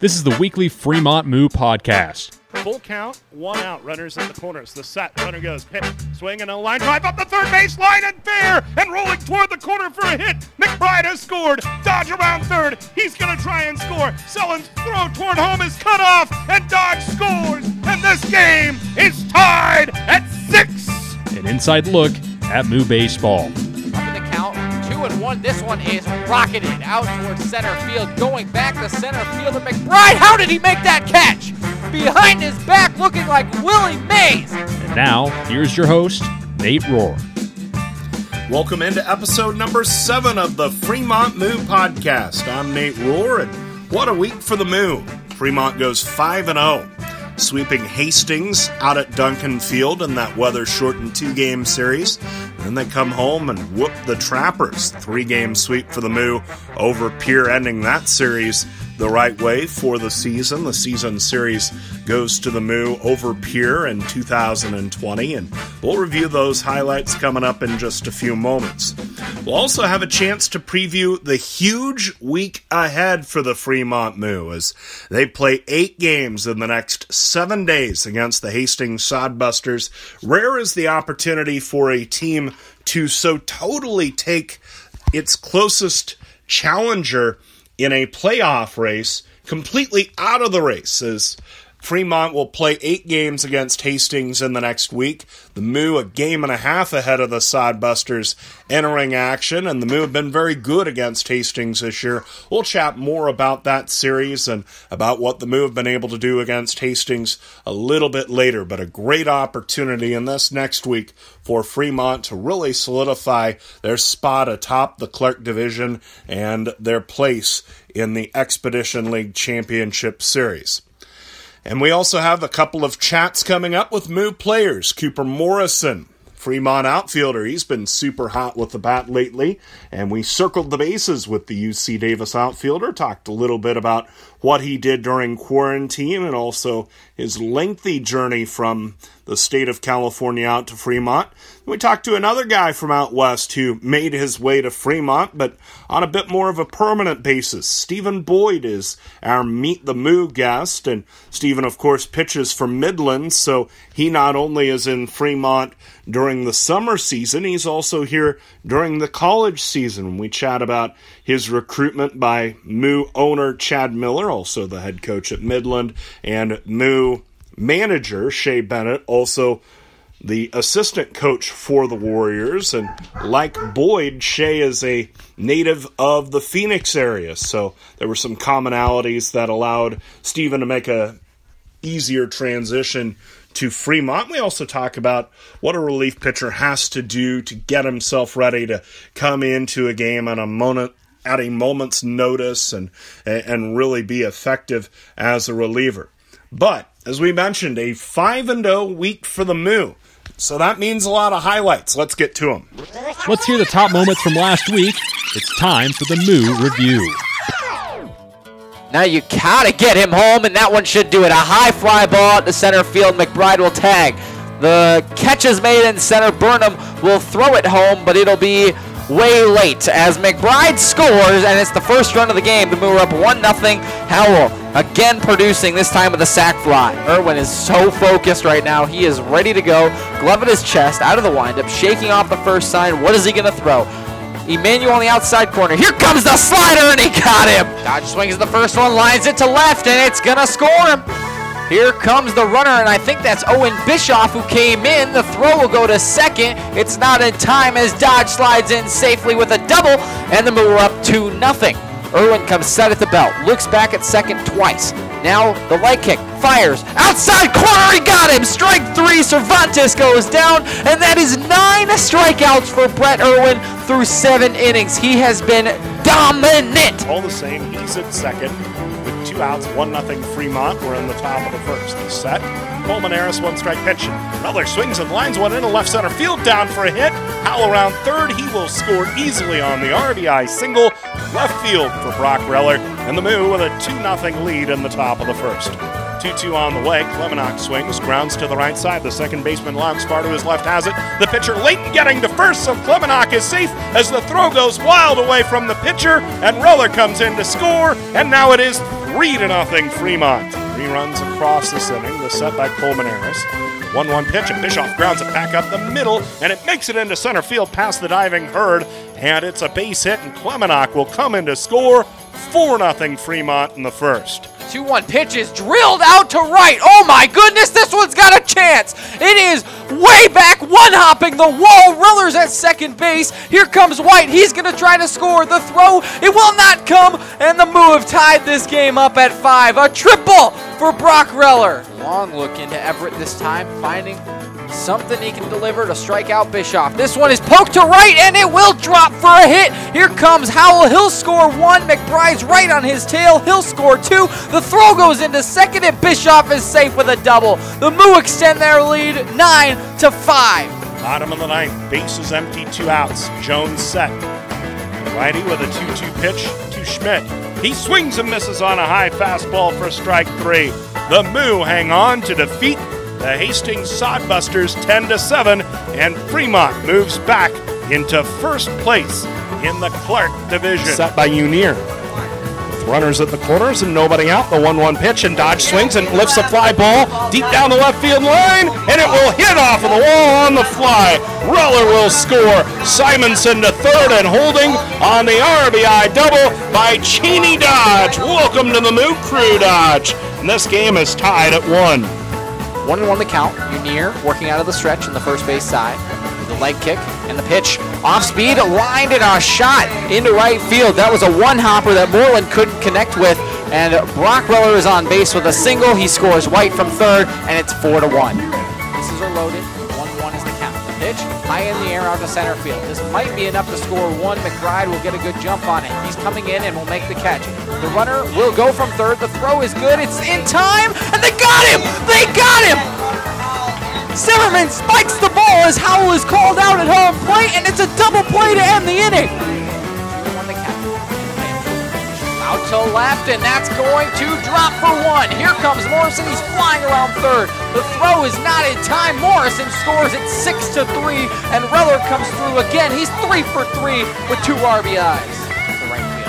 This is the weekly Fremont Moo podcast. Full count, one out. Runners in the corners. The set. Runner goes. Pitch. Swing and a line drive up the third base line and fair. And rolling toward the corner for a hit. McBride has scored. Dodge around third. He's going to try and score. Sellen's throw toward home is cut off. And Dodge scores. And this game is tied at six. An inside look at Moo Baseball. And one. This one is rocketed out towards center field, going back to center field. And McBride, how did he make that catch? Behind his back, looking like Willie Mays. And now, here's your host, Nate Rohr. Welcome into episode number seven of the Fremont Moo Podcast. I'm Nate Rohr, and what a week for the Moo. Fremont goes 5 and 0, sweeping Hastings out at Duncan Field in that weather shortened two game series. Then they come home and whoop the Trappers. Three game sweep for the Moo over Pierre, ending that series the right way for the season. The season series goes to the Moo over Pierre in 2020, and we'll review those highlights coming up in just a few moments. We'll also have a chance to preview the huge week ahead for the Fremont Moo as they play eight games in the next seven days against the Hastings Sodbusters. Rare is the opportunity for a team to so totally take its closest challenger in a playoff race completely out of the race as Fremont will play eight games against Hastings in the next week. The Moo a game and a half ahead of the Sodbusters entering action, and the Moo have been very good against Hastings this year. We'll chat more about that series and about what the Moo have been able to do against Hastings a little bit later, but a great opportunity in this next week for Fremont to really solidify their spot atop the Clark Division and their place in the Expedition League Championship Series. And we also have a couple of chats coming up with Moo players. Cooper Morrison, Fremont outfielder, he's been super hot with the bat lately. And we circled the bases with the UC Davis outfielder, talked a little bit about what he did during quarantine and also his lengthy journey from the state of California out to Fremont. We talked to another guy from out west who made his way to Fremont, but on a bit more of a permanent basis. Stephen Boyd is our Meet the Moo guest, and Stephen, of course, pitches for Midland, so he not only is in Fremont during the summer season, he's also here during the college season. We chat about his recruitment by Moo owner Chad Miller, also the head coach at Midland, and Moo manager Shea Bennett, also the assistant coach for the Warriors. And like Boyd, Shea is a native of the Phoenix area, so there were some commonalities that allowed Stephen to make a easier transition to Fremont. We also talk about what a relief pitcher has to do to get himself ready to come into a game on a moment at a moment's notice and and really be effective as a reliever. But as we mentioned, a 5 and 0 week for the Moo. So that means a lot of highlights. Let's get to them. Let's hear the top moments from last week. It's time for the Moo review. Now you gotta get him home, and that one should do it. A high fly ball at the center field. McBride will tag. The catch is made in center. Burnham will throw it home, but it'll be way late as McBride scores, and it's the first run of the game. The Moo are up 1 0. Howell again producing, this time with a sac fly. Irwin is so focused right now. He is ready to go. Glove at his chest, out of the windup, shaking off the first sign. What is he going to throw? Emmanuel on the outside corner. Here comes the slider, and he got him. Dodge swings the first one, lines it to left, and it's going to score him. Here comes the runner, and I think that's Owen Bischoff who came in. The throw will go to second. It's not in time as Dodge slides in safely with a double, and the Moo are up 2 nothing. Irwin comes set at the belt, looks back at second twice. Now the light kick, fires, outside corner, he got him! Strike three, Cervantes goes down, and that is nine strikeouts for Brett Irwin through seven innings. He has been dominant! All the same, he's at second two outs, one nothing Fremont. We're in the top of the first. Set. Colmenares, one strike pitch. Miller swings and lines one into left center field, down for a hit. Howell around third. He will score easily on the RBI single. Left field for Brock Reller. And the Moo with a 2 0 lead in the top of the first. 2 2 on the way. Clemenock swings, grounds to the right side. The second baseman Lance far to his left has it. The pitcher Leighton getting to first, so Clemenock is safe as the throw goes wild away from the pitcher. And Reller comes in to score. And now it is Three to nothing Fremont. Three runs across this inning. The set by Colmenares. 1 1 pitch, and Bischoff grounds it back up the middle, and it makes it into center field past the diving herd. And it's a base hit, and Clemenok will come in to score 4 0 Fremont in the first. 2 1 pitch is drilled out to right. Oh my goodness, this one's got a chance. It is way back, one hopping the wall. Reller's at second base. Here comes White. He's going to try to score. The throw, it will not come. And the Moo tied this game up at five. A triple for Brock Reller. Long look into Everett this time, finding something he can deliver to strike out Bischoff. This one is poked to right and it will drop for a hit. Here comes Howell. He'll score one. McBride's right on his tail. He'll score two. The throw goes into second and Bischoff is safe with a double. The Moo extend their lead nine to five. Bottom of the ninth, bases empty, two outs. Jones set. Righty with a 2 2 pitch to Schmidt. He swings and misses on a high fastball for strike three. The Moo hang on to defeat the Hastings Sodbusters 10 to 7, and Fremont moves back into first place in the Clark division. Set by Unier. With runners at the corners and nobody out, the 1 1 pitch, and Dodge swings and lifts a fly ball deep down the left field line, and it will hit off of the wall on the fly. Reller will score. Simonson to third and holding on the RBI double by Cheney Dodge. Welcome to the Moo Crew Dodge. And this game is tied at one. One and one the count. Unier working out of the stretch in the first base side. With the leg kick and the pitch off speed, lined in a shot into right field. That was a one hopper that Moreland couldn't connect with. And Brock Reller is on base with a single. He scores White from third, and it's four to one. Bases are loaded. Pitch high in the air out to center field. This might be enough to score one. McBride will get a good jump on it. He's coming in and will make the catch. The runner will go from third. The throw is good. It's in time, and they got him. They got him. Zimmerman spikes the ball as Howell is called out at home plate, and it's a double play to end the inning. To left, and that's going to drop for one. Here comes Morrison. He's flying around third. The throw is not in time. Morrison scores at six to three, and Reller comes through again. He's three for three with two RBIs.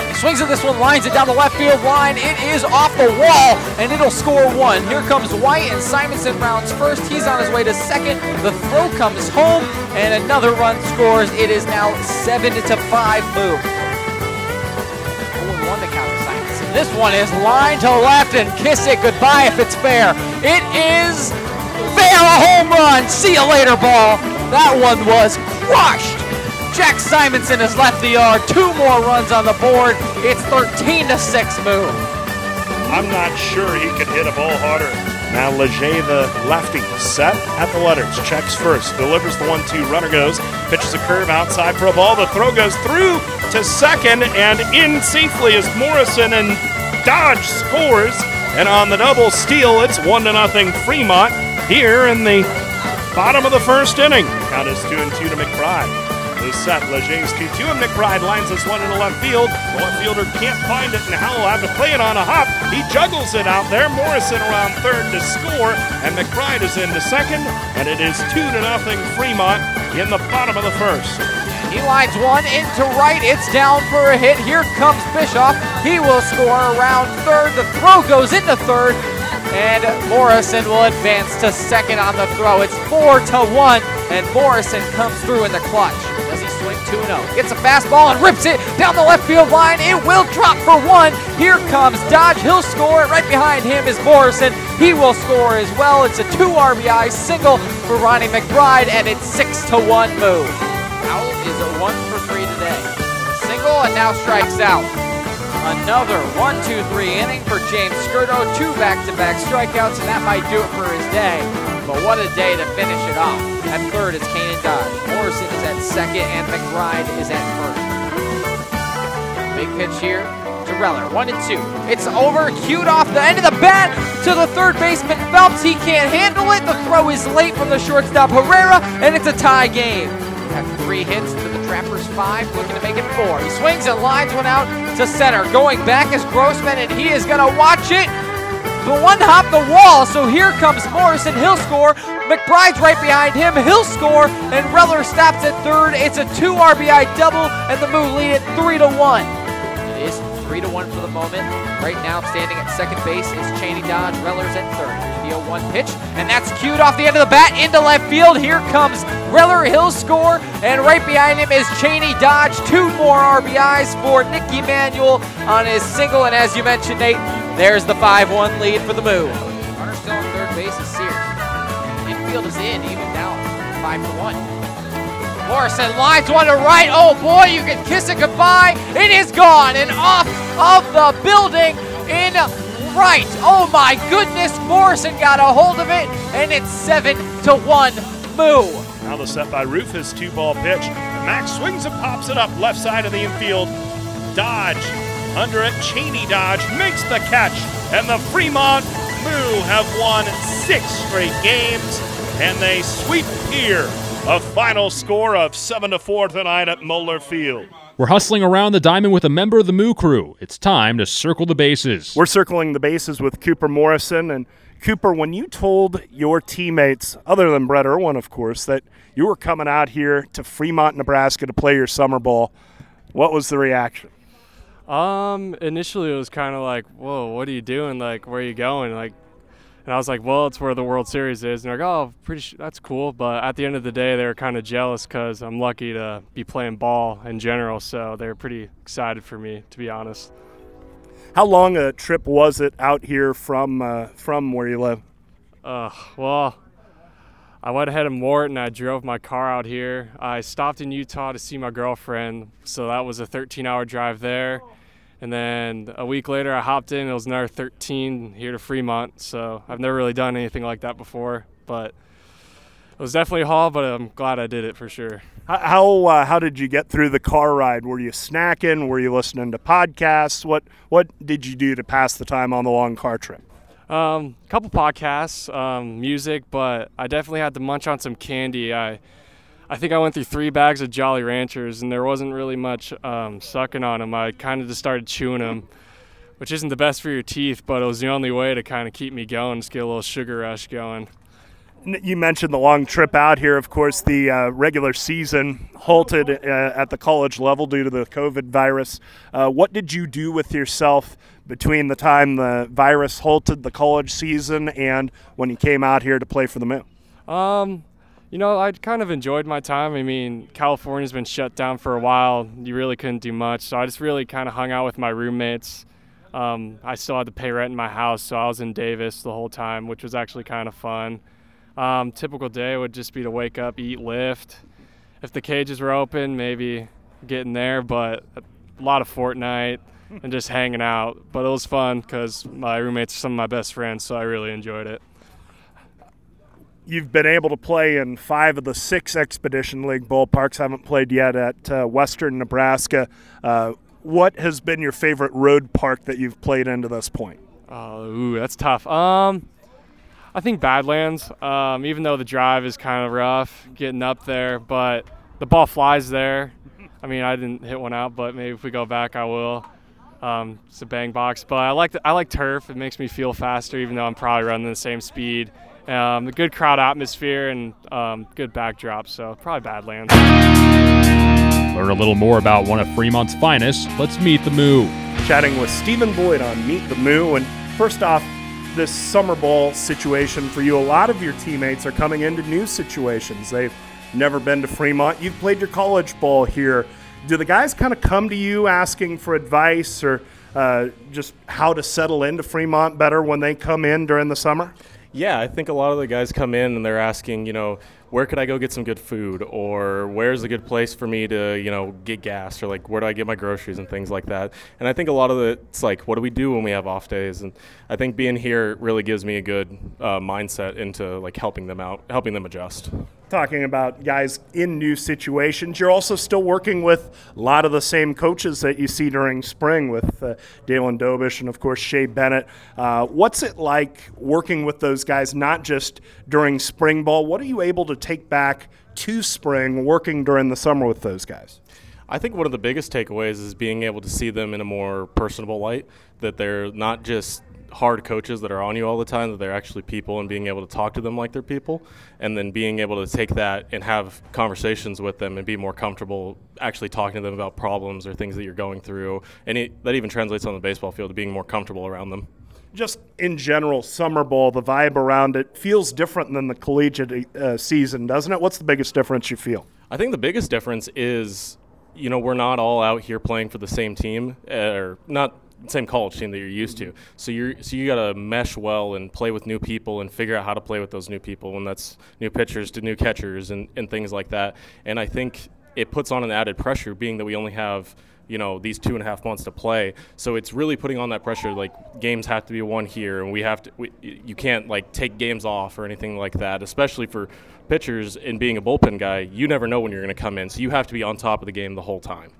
He swings at this one, lines it down the left field line. It is off the wall, and it'll score one. Here comes White, and Simonson rounds first. He's on his way to second. The throw comes home, and another run scores. It is now seven to five Moo. 0-1 to count. This one is line to left, and kiss it goodbye if it's fair. It is fair, a home run. See you later, ball. That one was crushed. Jack Simonson has left the yard. Two more runs on the board. It's 13 to 6 Moo. I'm not sure he could hit a ball harder. Now Leger, the lefty, set at the letters. Checks first, delivers the one-two. Runner goes, pitches a curve outside for a ball. The throw goes through to second and in safely as Morrison and Dodge scores. And on the double steal, it's one to nothing Fremont here in the bottom of the first inning. Count is two and two to McBride is set. 2 2, and McBride lines this one into left field. The left fielder can't find it, and Howell have to play it on a hop. He juggles it out there. Morrison around third to score, and McBride is into second, and it is 2 to nothing Fremont in the bottom of the first. He lines one into right. It's down for a hit. Here comes Bischoff. He will score around third. The throw goes into third, and Morrison will advance to second on the throw. It's 4 to 1, and Morrison comes through in the clutch. 2 0. Gets a fastball and rips it down the left field line. It will drop for one. Here comes Dodge. He'll score. Right behind him is Morrison. He will score as well. It's a two RBI single for Ronnie McBride, and it's 6 to 1 Moo. Howell is a 1 for 3 today. Single and now strikes out. Another 1 2 3 inning for James Skirdo. Two back to back strikeouts, and that might do it for his day. But what a day to finish it off. At third is Kanan Dodge. Morrison is at second, and McBride is at first. Big pitch here to Reller. One and two. It's over. Cued off the end of the bat to the third baseman Phelps. He can't handle it. The throw is late from the shortstop Herrera, and it's a tie game. After three hits to the Trappers five, looking to make it four. He swings and lines one out to center. Going back is Grossman, and he is going to watch it. The one hop the wall, so here comes Morrison. He'll score. McBride's right behind him. He'll score, and Reller stops at third. It's a two RBI double, and the Moo lead it three to one. It is Three to one for the moment. Right now, standing at second base is Cheney Dodge. Reller's at third. Here's the 0-1 pitch, and that's cued off the end of the bat into left field. Here comes Reller. He'll score, and right behind him is Cheney Dodge. Two more RBIs for Nicky Emanuel on his single, and as you mentioned, Nate, there's the 5-1 lead for the Moo. Runner still on third base is Sears. Infield is in, even now, five to one. Morrison lines one to right. Oh boy, you can kiss it goodbye. It is gone and off of the building in right. Oh my goodness, Morrison got a hold of it, and it's seven to one. Moo. Now the set by Rufus, two ball pitch. Max swings and pops it up left side of the infield. Dodge under it. Cheney Dodge makes the catch, and the Fremont Moo have won six straight games, and they sweep here. A final score of 7 to 4 tonight at Moeller Field. We're hustling around the diamond with a member of the Moo crew. It's time to circle the bases. We're circling the bases with Cooper Morrison. And Cooper, when you told your teammates, other than Brett Irwin, of course, that you were coming out here to Fremont, Nebraska to play your summer ball, what was the reaction? Um, initially it was kind of like, "Whoa, what are you doing? Like, where are you going?" Like, and I was like, "Well, it's where the World Series is." And they're like, "Oh, pretty, sh- that's cool." But at the end of the day, they were kind of jealous because I'm lucky to be playing ball in general. So they were pretty excited for me, to be honest. How long a trip was it out here from uh, from where you live? Uh, well, I went ahead and wore and I drove my car out here. I stopped in Utah to see my girlfriend, so that was a 13 hour drive there. And then a week later, I hopped in. It was another 13 here to Fremont. So I've never really done anything like that before, but it was definitely a haul. But I'm glad I did it for sure. How how, uh, how did you get through the car ride? Were you snacking? Were you listening to podcasts? What what did you do to pass the time on the long car trip? Um, a couple podcasts, um, music, but I definitely had to munch on some candy. I I think I went through three bags of Jolly Ranchers, and there wasn't really much um, sucking on them. I kind of just started chewing them, which isn't the best for your teeth, but it was the only way to kind of keep me going, just get a little sugar rush going. You mentioned the long trip out here. Of course, the uh, regular season halted uh, at the college level due to the COVID virus. Uh, what did you do with yourself between the time the virus halted the college season and when you came out here to play for the Moo? Um, you know, I kind of enjoyed my time. I mean, California's been shut down for a while. You really couldn't do much, so I just really kind of hung out with my roommates. Um, I still had to pay rent in my house, so I was in Davis the whole time, which was actually kind of fun. Um, typical day would just be to wake up, eat, lift. If the cages were open, maybe getting there, but a lot of Fortnite and just hanging out. But it was fun because my roommates are some of my best friends, so I really enjoyed it. You've been able to play in five of the six Expedition League ballparks. Haven't played yet at uh, Western Nebraska. Uh, what has been your favorite road park that you've played into this point? Oh, ooh, that's tough. Um, I think Badlands. Um, even though the drive is kind of rough getting up there, but the ball flies there. I mean, I didn't hit one out, but maybe if we go back, I will. Um, it's a bandbox, but I like the, I like turf. It makes me feel faster, even though I'm probably running the same speed. Um, the good crowd atmosphere and um, good backdrop, so probably Badlands. Learn a little more about one of Fremont's finest. Let's meet the Moo. Chatting with Stephen Boyd on Meet the Moo. And first off, this summer ball situation for you, a lot of your teammates are coming into new situations. They've never been to Fremont. You've played your college ball here. Do the guys kind of come to you asking for advice or uh, just how to settle into Fremont better when they come in during the summer? Yeah, I think a lot of the guys come in and they're asking, you know, where could I go get some good food, or where's a good place for me to, you know, get gas, or like where do I get my groceries and things like that. And I think a lot of it, it's like, what do we do when we have off days? And I think being here really gives me a good uh, mindset into like helping them out, helping them adjust. talking about guys in new situations. You're also still working with a lot of the same coaches that you see during spring with uh, Dalen Dobish and, of course, Shea Bennett. Uh, what's it like working with those guys, not just during spring ball? What are you able to take back to spring working during the summer with those guys? I think one of the biggest takeaways is being able to see them in a more personable light, that they're not just hard coaches that are on you all the time, that they're actually people and being able to talk to them like they're people, and then being able to take that and have conversations with them and be more comfortable actually talking to them about problems or things that you're going through. And it, that even translates on the baseball field to being more comfortable around them. Just in general, summer ball, the vibe around it feels different than the collegiate uh, season, doesn't it? What's the biggest difference you feel? I think the biggest difference is, you know, we're not all out here playing for the same team, uh, or not the same college team that you're used to. So you're so you got to mesh well and play with new people and figure out how to play with those new people. And that's new pitchers to new catchers and, and things like that. And I think it puts on an added pressure, being that we only have you know these two and a half months to play. So it's really putting on that pressure. Like games have to be won here, and we have to. We, you can't like take games off or anything like that. Especially for pitchers and being a bullpen guy, you never know when you're going to come in. So you have to be on top of the game the whole time.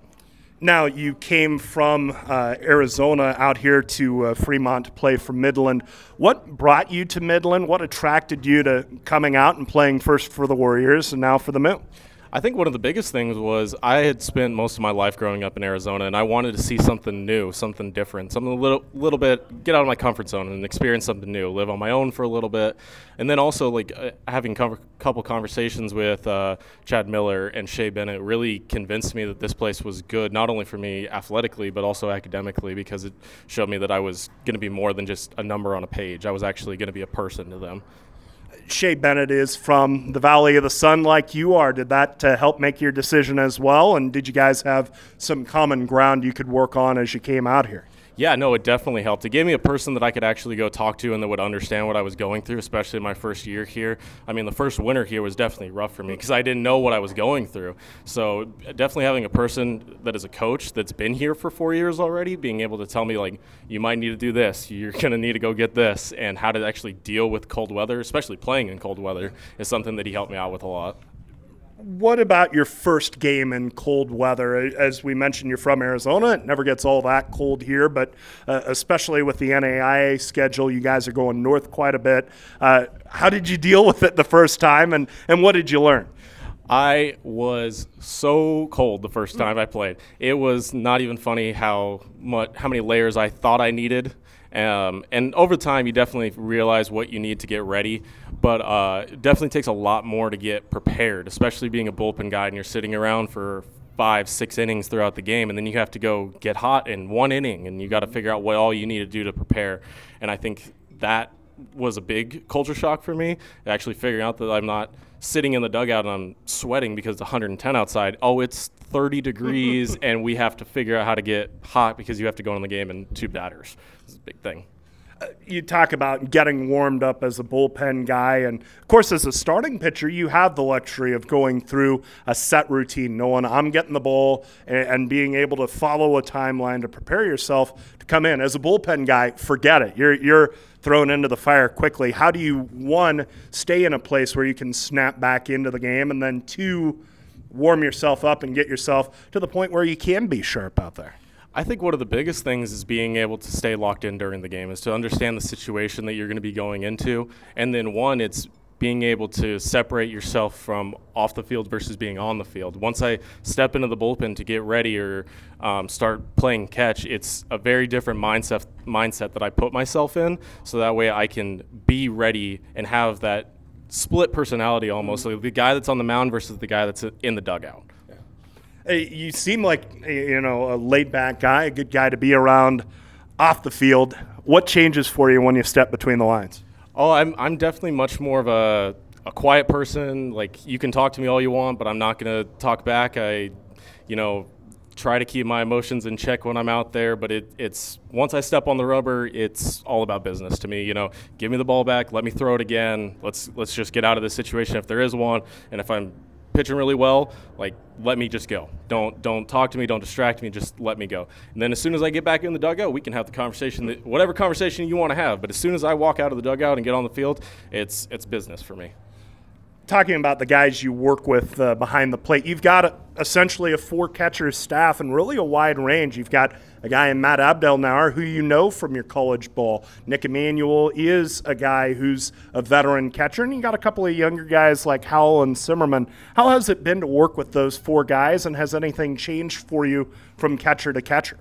Now, you came from uh, Arizona out here to uh, Fremont to play for Midland. What brought you to Midland? What attracted you to coming out and playing first for the Warriors and now for the Moo? I think one of the biggest things was I had spent most of my life growing up in Arizona, and I wanted to see something new, something different, something a little, little bit, get out of my comfort zone and experience something new, live on my own for a little bit, and then also like uh, having a couple conversations with uh, Chad Miller and Shea Bennett really convinced me that this place was good, not only for me athletically but also academically, because it showed me that I was going to be more than just a number on a page. I was actually going to be a person to them. Shea Bennett is from the Valley of the Sun, like you are. Did that uh, help make your decision as well? And did you guys have some common ground you could work on as you came out here? Yeah, no, it definitely helped. It gave me a person that I could actually go talk to and that would understand what I was going through, especially my first year here. I mean, the first winter here was definitely rough for me because I didn't know what I was going through. So, definitely having a person that is a coach that's been here for four years already, being able to tell me, like, you might need to do this, you're going to need to go get this, and how to actually deal with cold weather, especially playing in cold weather, is something that he helped me out with a lot what about your first game in cold weather? As we mentioned, you're from Arizona. It never gets all that cold here, but uh, especially with the NAIA schedule, you guys are going north quite a bit. Uh, how did you deal with it the first time, and, and what did you learn? I was so cold the first time I played. It was not even funny how much how many layers I thought I needed. Um, and over time, you definitely realize what you need to get ready. But uh, it definitely takes a lot more to get prepared, especially being a bullpen guy and you're sitting around for five, six innings throughout the game, and then you have to go get hot in one inning, and you got to figure out what all you need to do to prepare. And I think that was a big culture shock for me. Actually, figuring out that I'm not sitting in the dugout and I'm sweating because it's 110 outside. Oh, it's 30 degrees, and we have to figure out how to get hot because you have to go in the game in two batters. This is a big thing you talk about getting warmed up as a bullpen guy. And of course, as a starting pitcher, you have the luxury of going through a set routine, knowing I'm getting the ball and, and being able to follow a timeline to prepare yourself to come in. As a bullpen guy, forget it. You're, you're thrown into the fire quickly. How do you, one, stay in a place where you can snap back into the game, and then two, warm yourself up and get yourself to the point where you can be sharp out there? I think one of the biggest things is being able to stay locked in during the game, is to understand the situation that you're going to be going into. And then, one, it's being able to separate yourself from off the field versus being on the field. Once I step into the bullpen to get ready or um, start playing catch, it's a very different mindset mindset that I put myself in, so that way I can be ready and have that split personality almost, like the guy that's on the mound versus the guy that's in the dugout you seem like eh, you know a laid back guy, a good guy to be around off the field. What changes for you when you step between the lines? Oh, I'm I'm definitely much more of a a quiet person. Like you can talk to me all you want, but I'm not gonna talk back. I, you know, try to keep my emotions in check when I'm out there. But it, it's once I step on the rubber, it's all about business to me. You know, give me the ball back, let me throw it again. Let's let's just get out of this situation if there is one. And if I'm pitching really well, like let me just go. Don't don't talk to me. Don't distract me. Just let me go. And then as soon as I get back in the dugout, we can have the conversation that whatever conversation you want to have. But as soon as I walk out of the dugout and get on the field, it's it's business for me talking about the guys you work with uh, behind the plate, you've got a, essentially a four catcher staff and really a wide range. You've got a guy in Matt Abdelnaur who you know from your college ball. Nick Emmanuel is a guy who's a veteran catcher, and you got a couple of younger guys like Howell and Zimmerman. How has it been to work with those four guys, and has anything changed for you from catcher to catcher?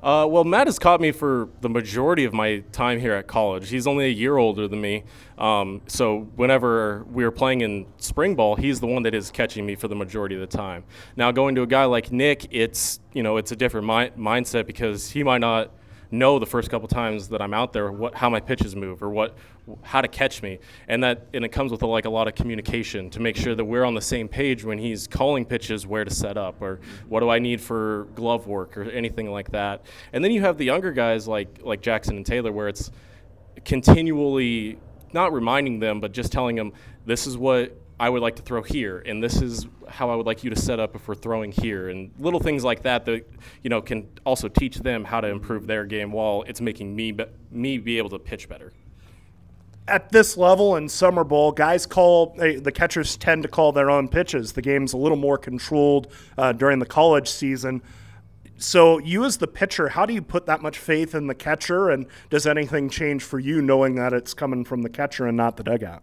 Uh, well, Matt has caught me for the majority of my time here at college. He's only a year older than me. Um, so whenever we were playing in spring ball, he's the one that is catching me for the majority of the time. Now going to a guy like Nick, it's you know it's a different mi- mindset because he might not know the first couple times that I'm out there what how my pitches move or what how to catch me, and that and it comes with a, like a lot of communication to make sure that we're on the same page when he's calling pitches, where to set up or what do I need for glove work or anything like that. And then you have the younger guys like like Jackson and Taylor, where it's continually not reminding them, but just telling them this is what I would like to throw here, and this is how I would like you to set up if we're throwing here, and little things like that that you know can also teach them how to improve their game while it's making me be, me be able to pitch better. At this level in summer ball, guys call the catchers tend to call their own pitches. The game's a little more controlled uh, during the college season. So, you as the pitcher, how do you put that much faith in the catcher? And does anything change for you knowing that it's coming from the catcher and not the dugout?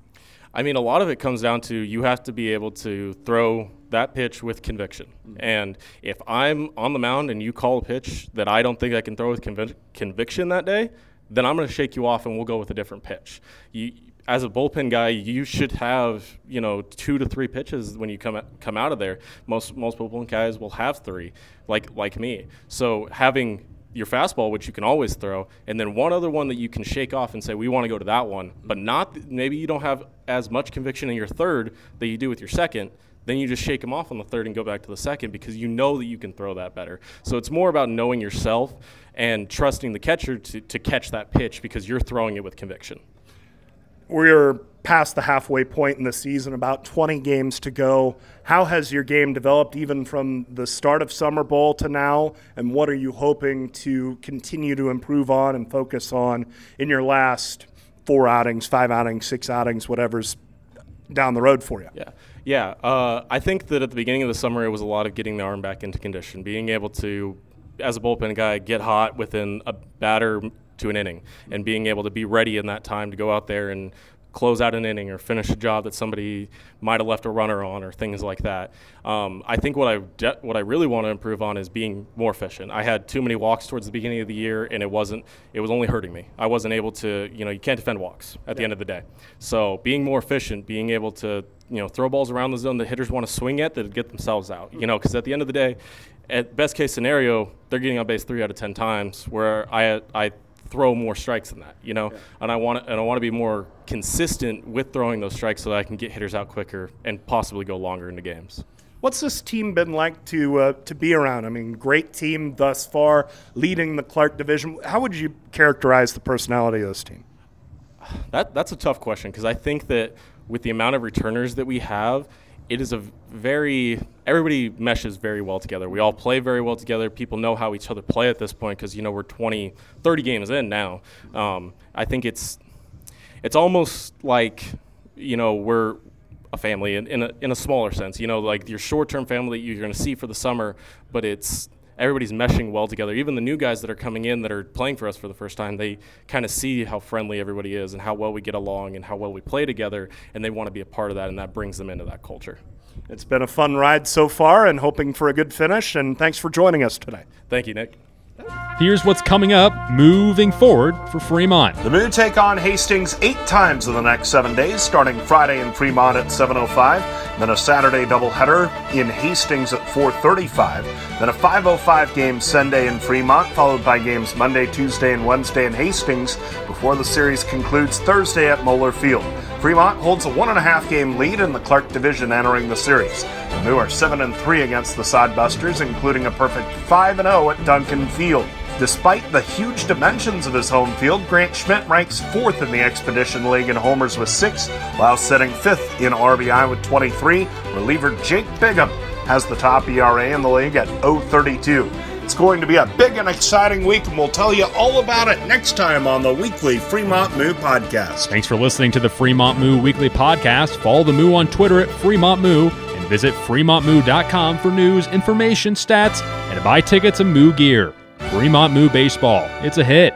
I mean, a lot of it comes down to you have to be able to throw that pitch with conviction. Mm-hmm. And if I'm on the mound and you call a pitch that I don't think I can throw with convic- conviction that day, then I'm going to shake you off and we'll go with a different pitch. You, as a bullpen guy, you should have you know two to three pitches when you come come out of there. Most most bullpen guys will have three, like like me. So having your fastball, which you can always throw, and then one other one that you can shake off and say, we want to go to that one, mm-hmm. but not maybe you don't have as much conviction in your third that you do with your second. Then you just shake them off on the third and go back to the second because you know that you can throw that better. So it's more about knowing yourself and trusting the catcher to, to catch that pitch because you're throwing it with conviction. We're past the halfway point in the season, about 20 games to go. How has your game developed even from the start of summer ball to now? And what are you hoping to continue to improve on and focus on in your last four outings, five outings, six outings, whatever's down the road for you? Yeah. Yeah. Uh, I think that at the beginning of the summer, it was a lot of getting the arm back into condition, being able to, as a bullpen guy, get hot within a batter to an inning and being able to be ready in that time to go out there and close out an inning or finish a job that somebody might have left a runner on or things like that. Um, I think what I de- what I really want to improve on is being more efficient. I had too many walks towards the beginning of the year, and it wasn't it was only hurting me. I wasn't able to you know you can't defend walks at yeah. the end of the day. So being more efficient, being able to you know throw balls around the zone that hitters want to swing at that get themselves out. You know because at the end of the day, at best case scenario, they're getting on base three out of ten times. Where I I throw more strikes than that, you know. Yeah. And I want and I want to be more consistent with throwing those strikes so that I can get hitters out quicker and possibly go longer into games. What's this team been like to uh, to be around? I mean, great team thus far, leading the Clark division. How would you characterize the personality of this team? That that's a tough question because I think that with the amount of returners that we have, it is a very everybody meshes very well together. We all play very well together. People know how each other play at this point because you know we're 20, 30 games in now. Um, I think it's it's almost like you know we're a family in, in a, in a smaller sense. You know, like your short term family that you're going to see for the summer, but it's everybody's meshing well together. Even the new guys that are coming in that are playing for us for the first time, they kind of see how friendly everybody is and how well we get along and how well we play together, and they want to be a part of that, and that brings them into that culture. It's been a fun ride so far and hoping for a good finish, and thanks for joining us today. Thank you, Nick. Here's what's coming up moving forward for Fremont. The Moo take on Hastings eight times in the next seven days, starting Friday in Fremont at 7.05, then a Saturday doubleheader in Hastings at 4.35, then a 5.05 game Sunday in Fremont, followed by games Monday, Tuesday, and Wednesday in Hastings before the series concludes Thursday at Moeller Field. Fremont holds a one and a half game lead in the Clark division entering the series. The Moo are 7 and 3 against the Sodbusters, including a perfect 5 and 0 at Duncan Field. Despite the huge dimensions of his home field, Grant Schmidt ranks fourth in the Expedition League in homers with six, while sitting fifth in RBI with 23. Reliever Jake Bigham has the top ERA in the league at 032. It's going to be a big and exciting week, and we'll tell you all about it next time on the weekly Fremont Moo podcast. Thanks for listening to the Fremont Moo Weekly Podcast. Follow the Moo on Twitter at Fremont Moo and visit FremontMoo.com for news, information, stats, and to buy tickets and Moo gear. Fremont Moo Baseball. It's a hit.